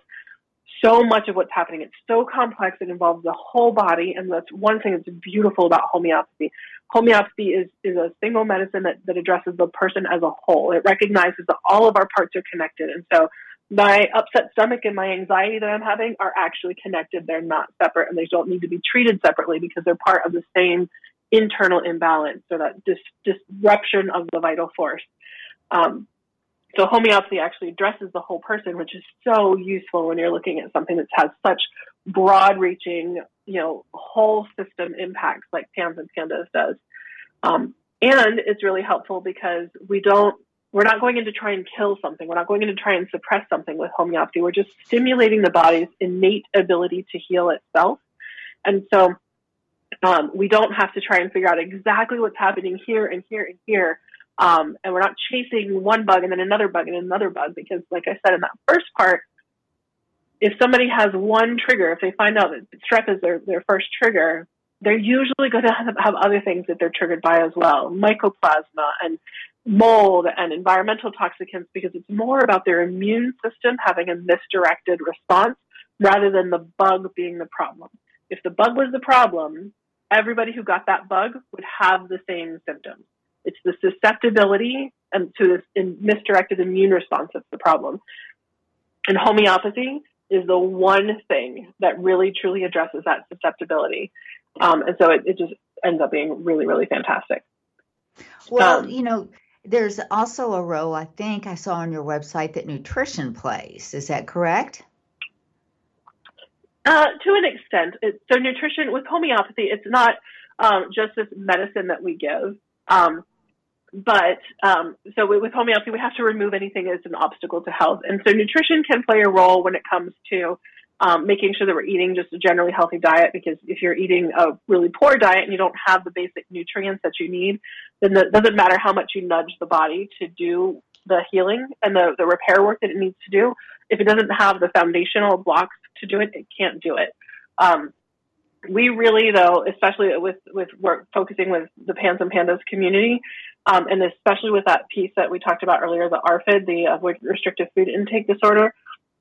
so much of what's happening, it's so complex, it involves the whole body. And that's one thing that's beautiful about homeopathy homeopathy is, is a single medicine that, that addresses the person as a whole. It recognizes that all of our parts are connected. And so my upset stomach and my anxiety that I'm having are actually connected. They're not separate and they don't need to be treated separately because they're part of the same internal imbalance or that dis- disruption of the vital force. Um, so homeopathy actually addresses the whole person, which is so useful when you're looking at something that has such broad reaching, you know, whole system impacts like PANS and PANDAS does. Um, and it's really helpful because we don't, we're not going in to try and kill something. We're not going in to try and suppress something with homeopathy. We're just stimulating the body's innate ability to heal itself. And so um, we don't have to try and figure out exactly what's happening here and here and here. Um, and we're not chasing one bug and then another bug and another bug because, like I said in that first part, if somebody has one trigger, if they find out that strep is their, their first trigger, they're usually going to have, have other things that they're triggered by as well, mycoplasma and mold and environmental toxicants, because it's more about their immune system having a misdirected response rather than the bug being the problem. If the bug was the problem, everybody who got that bug would have the same symptoms. It's the susceptibility and to this misdirected immune response that's the problem. And homeopathy is the one thing that really truly addresses that susceptibility. Um, and so it, it, just ends up being really, really fantastic. Well, um, you know, there's also a role I think I saw on your website that nutrition plays. Is that correct? Uh, to an extent. So nutrition with homeopathy, it's not um, just this medicine that we give. Um, but um, so with homeopathy, we have to remove anything that's an obstacle to health. And so nutrition can play a role when it comes to um, making sure that we're eating just a generally healthy diet. Because if you're eating a really poor diet and you don't have the basic nutrients that you need, then it doesn't matter how much you nudge the body to do the healing and the, the repair work that it needs to do, if it doesn't have the foundational blocks to do it, it can't do it. Um, we really, though, especially with with work focusing with the Pans and Pandas community, um, and especially with that piece that we talked about earlier, the ARFID, the uh, restrictive food intake disorder,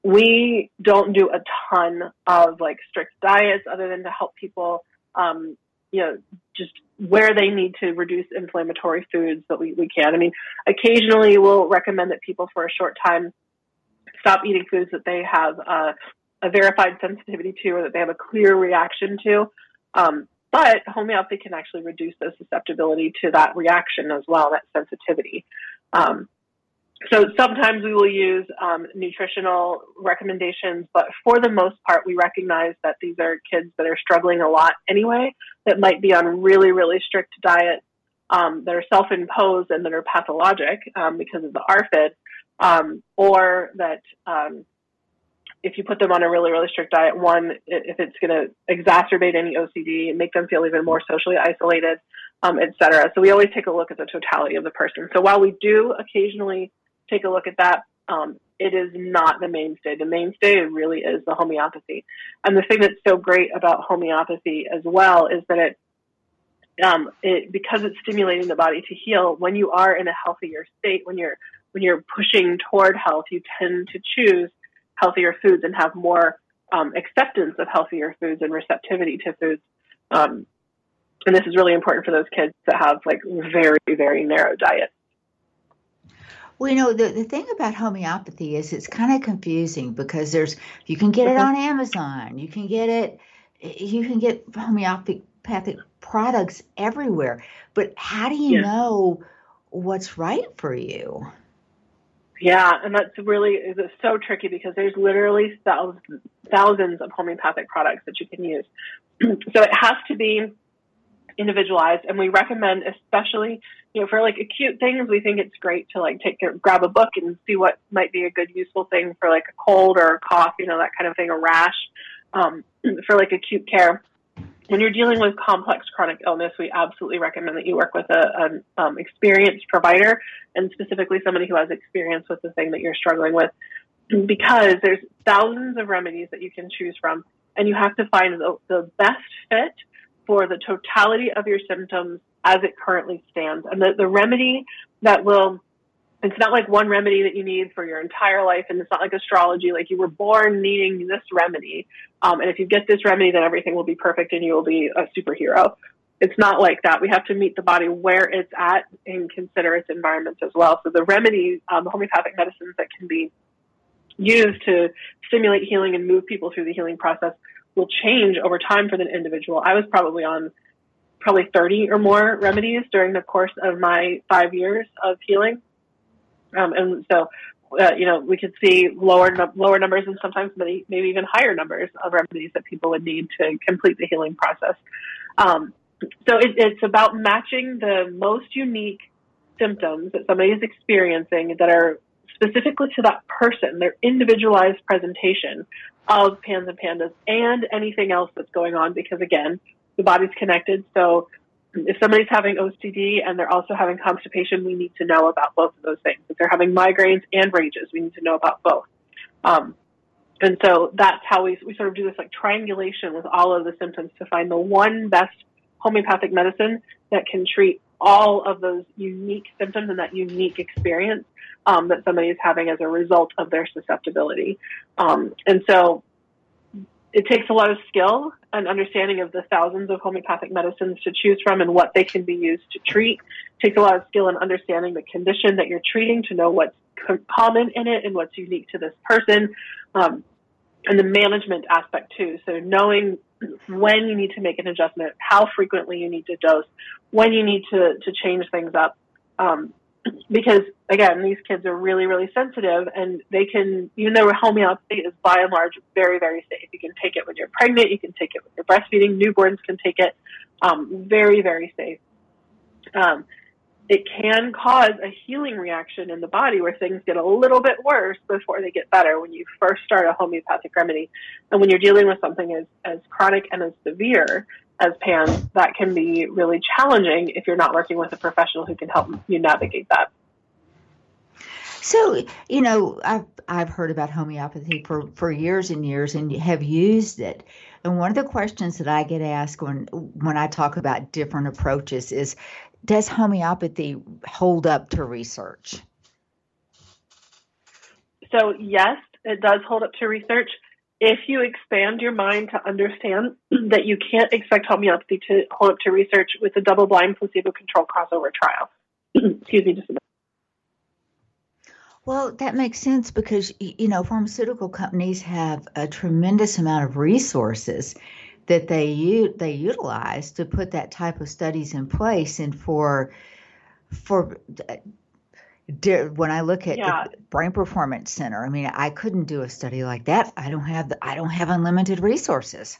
we don't do a ton of like strict diets other than to help people, um, you know, just where they need to reduce inflammatory foods that we, we can. I mean, occasionally we'll recommend that people for a short time stop eating foods that they have a verified sensitivity to or that they have a clear reaction to. Um, but homeopathy can actually reduce the susceptibility to that reaction as well, that sensitivity. Um, so sometimes we will use um, nutritional recommendations, but for the most part, we recognize that these are kids that are struggling a lot anyway, that might be on really, really strict diets um, that are self-imposed and that are pathologic um, because of the ARFID, um, or that um, if you put them on a really, really strict diet, one, if it's going to exacerbate any OCD and make them feel even more socially isolated, um, et cetera. So we always take a look at the totality of the person. So while we do occasionally take a look at that, um, it is not the mainstay. The mainstay really is the homeopathy. And the thing that's so great about homeopathy as well is that it, um, it because it's stimulating the body to heal. When you are in a healthier state, when you're when you're pushing toward health, you tend to choose healthier foods and have more um, acceptance of healthier foods and receptivity to foods. Um, and this is really important for those kids that have like very, very narrow diets. Well, you know, the, the thing about homeopathy is it's kind of confusing because there's, you can get it on Amazon, you can get it, you can get homeopathic products everywhere. But how do you yeah. know what's right for you? Yeah, and that's really is so tricky because there's literally thousands, thousands of homeopathic products that you can use. so it has to be individualized, and we recommend, especially you know, for like acute things, we think it's great to like take grab a book and see what might be a good useful thing for like a cold or a cough, you know, that kind of thing, a rash, um, for like acute care. When you're dealing with complex chronic illness, we absolutely recommend that you work with a, an um, experienced provider and specifically somebody who has experience with the thing that you're struggling with because there's thousands of remedies that you can choose from and you have to find the, the best fit for the totality of your symptoms as it currently stands. And the, the remedy that will it's not like one remedy that you need for your entire life, and it's not like astrology, like you were born needing this remedy. Um, and if you get this remedy, then everything will be perfect and you will be a superhero. It's not like that. We have to meet the body where it's at and consider its environment as well. So the remedies, um, homeopathic medicines that can be used to stimulate healing and move people through the healing process will change over time for the individual. I was probably on probably 30 or more remedies during the course of my five years of healing. Um, and so, uh, you know, we could see lower lower numbers and sometimes maybe, maybe even higher numbers of remedies that people would need to complete the healing process. Um, so it, it's about matching the most unique symptoms that somebody is experiencing that are specifically to that person, their individualized presentation of pans and pandas and anything else that's going on because again, the body's connected. So if somebody's having OCD and they're also having constipation, we need to know about both of those things. If they're having migraines and rages, we need to know about both. Um, and so that's how we, we sort of do this like triangulation with all of the symptoms to find the one best homeopathic medicine that can treat all of those unique symptoms and that unique experience um, that somebody is having as a result of their susceptibility. Um, and so it takes a lot of skill and understanding of the thousands of homeopathic medicines to choose from and what they can be used to treat. It takes a lot of skill and understanding the condition that you're treating to know what's common in it and what's unique to this person. Um, and the management aspect too. So knowing when you need to make an adjustment, how frequently you need to dose, when you need to, to change things up. Um, because again, these kids are really, really sensitive and they can, even though homeopathy is by and large very, very safe. You can take it when you're pregnant. You can take it when you're breastfeeding. Newborns can take it. Um, very, very safe. Um, it can cause a healing reaction in the body where things get a little bit worse before they get better when you first start a homeopathic remedy. And when you're dealing with something as, as chronic and as severe, as PANS, that can be really challenging if you're not working with a professional who can help you navigate that. So, you know, I've, I've heard about homeopathy for, for years and years and have used it. And one of the questions that I get asked when, when I talk about different approaches is Does homeopathy hold up to research? So, yes, it does hold up to research. If you expand your mind to understand that you can't expect homeopathy to hold up to research with a double blind placebo controlled crossover trial. Excuse me just a minute. Well, that makes sense because you know pharmaceutical companies have a tremendous amount of resources that they they utilize to put that type of studies in place, and for for when I look at yeah. the Brain Performance Center, I mean, I couldn't do a study like that. I don't have the, I don't have unlimited resources.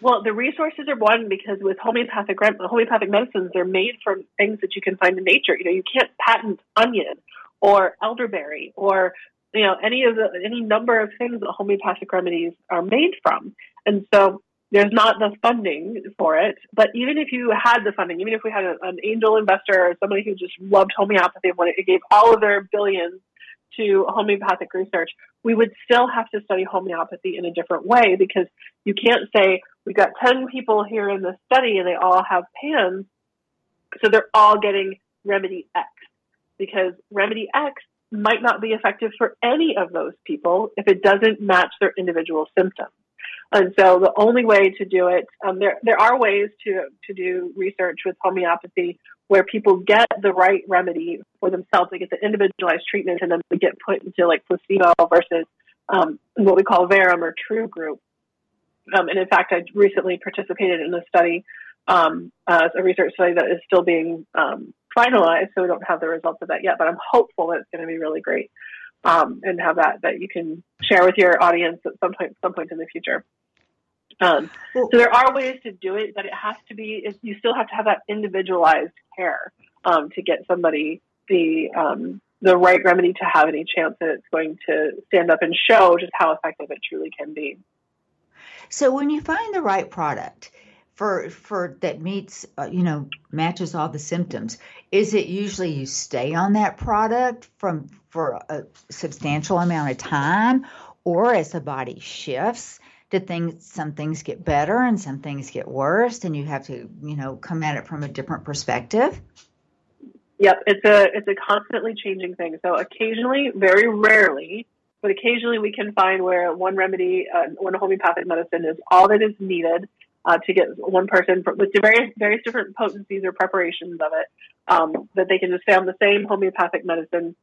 Well, the resources are one because with homeopathic homeopathic medicines, they're made from things that you can find in nature. You know, you can't patent onion or elderberry or you know any of the any number of things that homeopathic remedies are made from and so there's not the funding for it but even if you had the funding even if we had a, an angel investor or somebody who just loved homeopathy and wanted, gave all of their billions to homeopathic research we would still have to study homeopathy in a different way because you can't say we've got 10 people here in the study and they all have pans so they're all getting remedy x because remedy X might not be effective for any of those people if it doesn't match their individual symptoms. And so the only way to do it, um, there there are ways to to do research with homeopathy where people get the right remedy for themselves. They get the individualized treatment, and then they get put into like placebo versus um, what we call Verum or True Group. Um, and in fact, I recently participated in a study, uh, a research study that is still being um, finalized, so we don't have the results of that yet. But I'm hopeful that it's going to be really great um, and have that that you can share with your audience at some point some point in the future. Um, so there are ways to do it, but it has to be you still have to have that individualized care um, to get somebody the um, the right remedy to have any chance that it's going to stand up and show just how effective it truly can be. So when you find the right product, for for that meets uh, you know matches all the symptoms is it usually you stay on that product from for a substantial amount of time or as the body shifts do things some things get better and some things get worse and you have to you know come at it from a different perspective. Yep it's a it's a constantly changing thing. So occasionally very rarely but occasionally we can find where one remedy uh, one homeopathic medicine is all that is needed uh, to get one person with various various different potencies or preparations of it um, that they can just stay on the same homeopathic medicine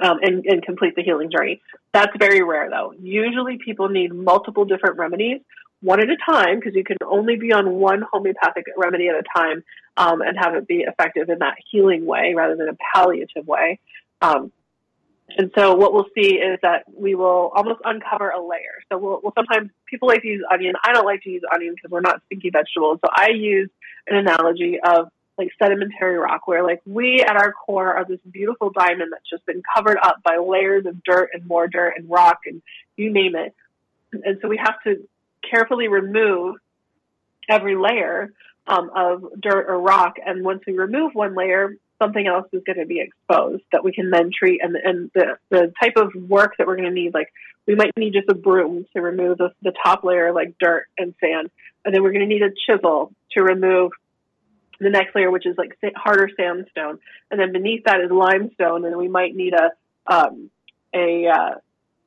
um, and, and complete the healing journey. That's very rare, though. Usually, people need multiple different remedies, one at a time, because you can only be on one homeopathic remedy at a time um, and have it be effective in that healing way rather than a palliative way. Um, and so what we'll see is that we will almost uncover a layer. So we'll, we'll sometimes people like to use onion. I don't like to use onion because we're not stinky vegetables. So I use an analogy of like sedimentary rock, where like we at our core are this beautiful diamond that's just been covered up by layers of dirt and more dirt and rock and you name it. And so we have to carefully remove every layer um, of dirt or rock. And once we remove one layer, something else is going to be exposed that we can then treat. And, and the, the type of work that we're going to need, like we might need just a broom to remove the, the top layer, like dirt and sand. And then we're going to need a chisel to remove the next layer, which is like harder sandstone. And then beneath that is limestone. And we might need a, um, a, uh,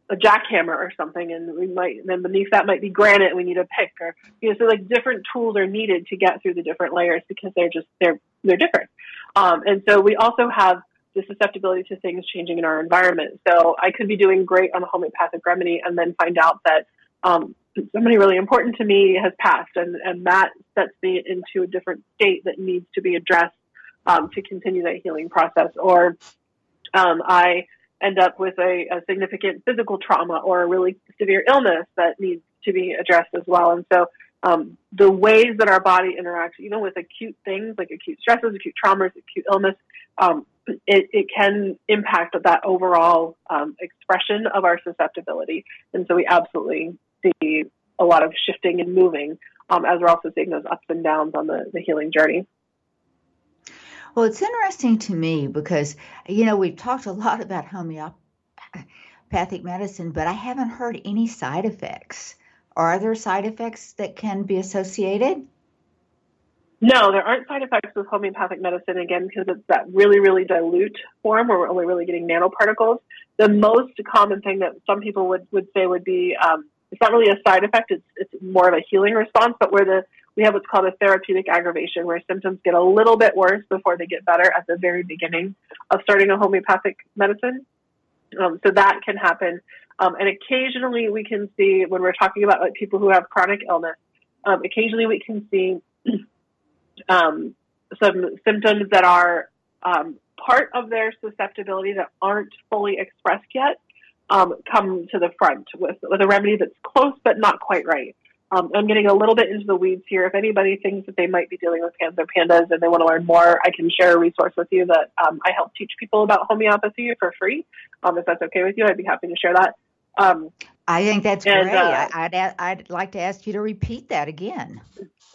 a jackhammer or something, and we might then beneath that might be granite. We need a pick, or you know, so like different tools are needed to get through the different layers because they're just they're they're different. Um, and so we also have the susceptibility to things changing in our environment. So I could be doing great on a homeopathic remedy and then find out that um, somebody really important to me has passed, and, and that sets me into a different state that needs to be addressed um, to continue that healing process. Or um, I end up with a, a, significant physical trauma or a really severe illness that needs to be addressed as well. And so um, the ways that our body interacts, even with acute things like acute stresses, acute traumas, acute illness, um, it, it, can impact that overall um, expression of our susceptibility. And so we absolutely see a lot of shifting and moving um, as we're also seeing those ups and downs on the, the healing journey. Well, it's interesting to me because, you know, we've talked a lot about homeopathic medicine, but I haven't heard any side effects. Are there side effects that can be associated? No, there aren't side effects with homeopathic medicine, again, because it's that really, really dilute form where we're only really getting nanoparticles. The most common thing that some people would, would say would be um, it's not really a side effect, it's, it's more of a healing response, but where the we have what's called a therapeutic aggravation, where symptoms get a little bit worse before they get better at the very beginning of starting a homeopathic medicine. Um, so that can happen. Um, and occasionally we can see when we're talking about like people who have chronic illness, um, occasionally we can see um, some symptoms that are um, part of their susceptibility that aren't fully expressed yet um, come to the front with, with a remedy that's close but not quite right. Um, I'm getting a little bit into the weeds here. If anybody thinks that they might be dealing with pans or pandas and they want to learn more, I can share a resource with you that um, I help teach people about homeopathy for free. Um, if that's okay with you, I'd be happy to share that. Um, I think that's and, great. Uh, I'd, I'd like to ask you to repeat that again.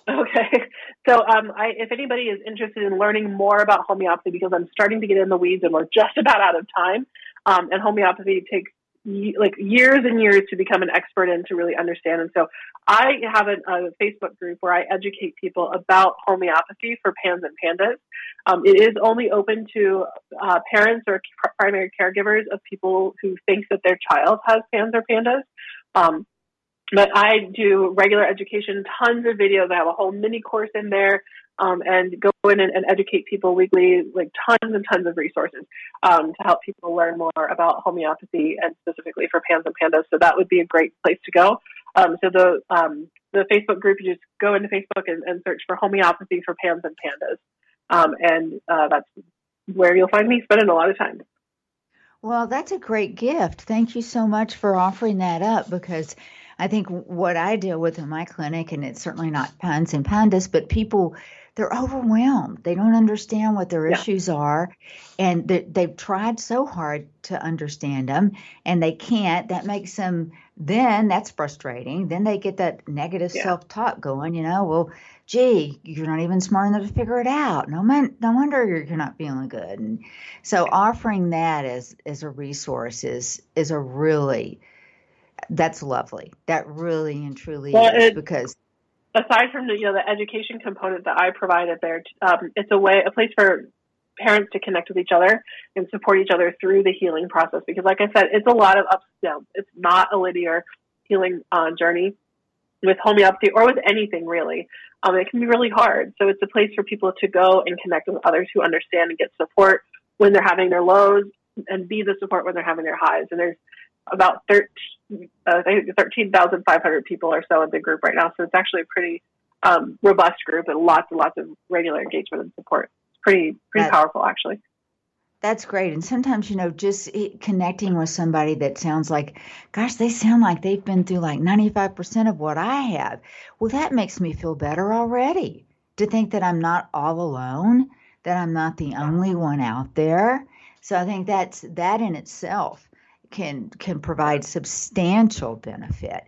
Okay. So, um, I, if anybody is interested in learning more about homeopathy, because I'm starting to get in the weeds and we're just about out of time, um, and homeopathy takes like years and years to become an expert in to really understand. And so I have a, a Facebook group where I educate people about homeopathy for pans and pandas. Um, it is only open to uh, parents or primary caregivers of people who think that their child has pans or pandas. Um, but I do regular education, tons of videos. I have a whole mini course in there um, and go in and, and, educate people weekly, like tons and tons of resources um, to help people learn more about homeopathy and specifically for pans and pandas. So that would be a great place to go. Um, so the um, the Facebook group, you just go into Facebook and, and search for homeopathy for pans and pandas, um, and uh, that's where you'll find me spending a lot of time. Well, that's a great gift. Thank you so much for offering that up because I think what I deal with in my clinic, and it's certainly not pans and pandas, but people they're overwhelmed. They don't understand what their yeah. issues are, and they've tried so hard to understand them, and they can't. That makes them then that's frustrating. Then they get that negative yeah. self talk going. You know, well, gee, you're not even smart enough to figure it out. No man, no wonder you're, you're not feeling good. And so offering that as as a resource is is a really that's lovely. That really and truly well, is it, because aside from the you know the education component that I provided there, um, it's a way a place for parents to connect with each other and support each other through the healing process. Because, like I said, it's a lot of ups and downs. It's not a linear healing uh, journey with homeopathy or with anything really. Um, it can be really hard. So it's a place for people to go and connect with others who understand and get support when they're having their lows and be the support when they're having their highs. And there's about 13, uh, 13,500 people or so in the group right now. So it's actually a pretty um, robust group and lots and lots of regular engagement and support. It's pretty, pretty powerful actually. That's great. And sometimes, you know, just connecting with somebody that sounds like, gosh, they sound like they've been through like 95% of what I have. Well, that makes me feel better already to think that I'm not all alone, that I'm not the only one out there. So I think that's that in itself can can provide substantial benefit.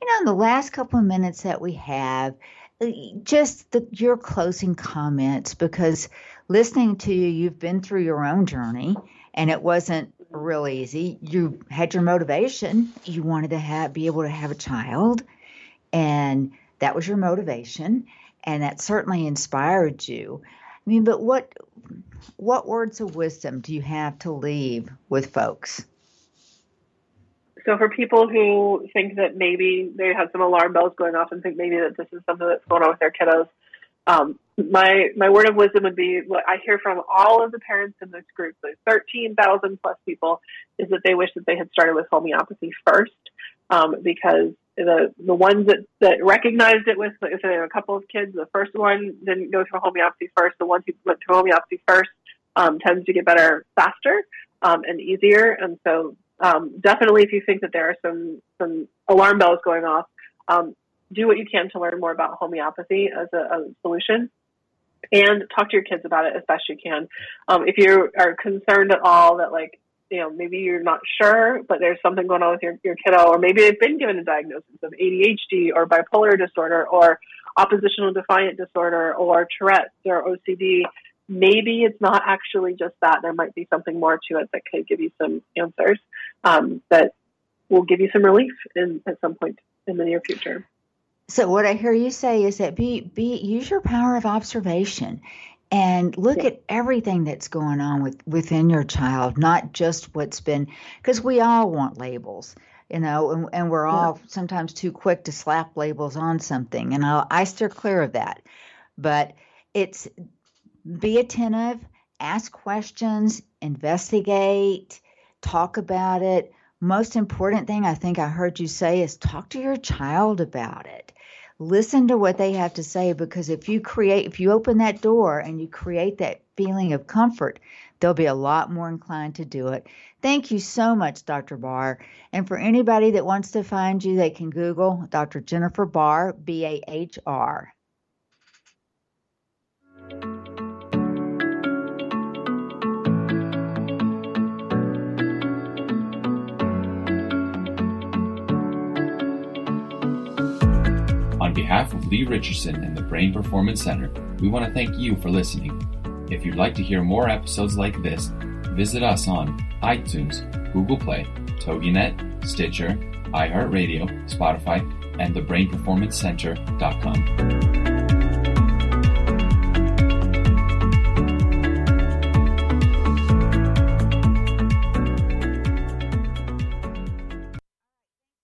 You know, in the last couple of minutes that we have, uh, just the, your closing comments because listening to you, you've been through your own journey and it wasn't real easy. You had your motivation. You wanted to have be able to have a child, and that was your motivation, and that certainly inspired you. I mean, but what what words of wisdom do you have to leave with folks? So for people who think that maybe they have some alarm bells going off and think maybe that this is something that's going on with their kiddos, um, my my word of wisdom would be what I hear from all of the parents in this group, the 13,000 plus people, is that they wish that they had started with homeopathy first, um, because the the ones that, that recognized it with, if they have a couple of kids, the first one didn't go through homeopathy first. The ones who went through homeopathy first um, tends to get better faster um, and easier. And so um, definitely if you think that there are some, some alarm bells going off, um, do what you can to learn more about homeopathy as a, a, solution and talk to your kids about it as best you can. Um, if you are concerned at all that like, you know, maybe you're not sure, but there's something going on with your, your kiddo, or maybe they've been given a diagnosis of ADHD or bipolar disorder or oppositional defiant disorder or Tourette's or OCD, maybe it's not actually just that. There might be something more to it that could give you some answers um, that will give you some relief in, at some point in the near future. So what I hear you say is that be be use your power of observation and look yeah. at everything that's going on with within your child, not just what's been because we all want labels, you know, and, and we're all yeah. sometimes too quick to slap labels on something, and i I steer clear of that. But it's be attentive, ask questions, investigate, talk about it. Most important thing I think I heard you say is talk to your child about it. Listen to what they have to say because if you create, if you open that door and you create that feeling of comfort, they'll be a lot more inclined to do it. Thank you so much, Dr. Bahr. And for anybody that wants to find you, they can Google Dr. Jennifer Bahr, B A H R. behalf of Lee Richardson and the Brain Performance Center, we want to thank you for listening. If you'd like to hear more episodes like this, visit us on iTunes, Google Play, TogiNet, Stitcher, iHeartRadio, Spotify, and thebrainperformancecenter.com.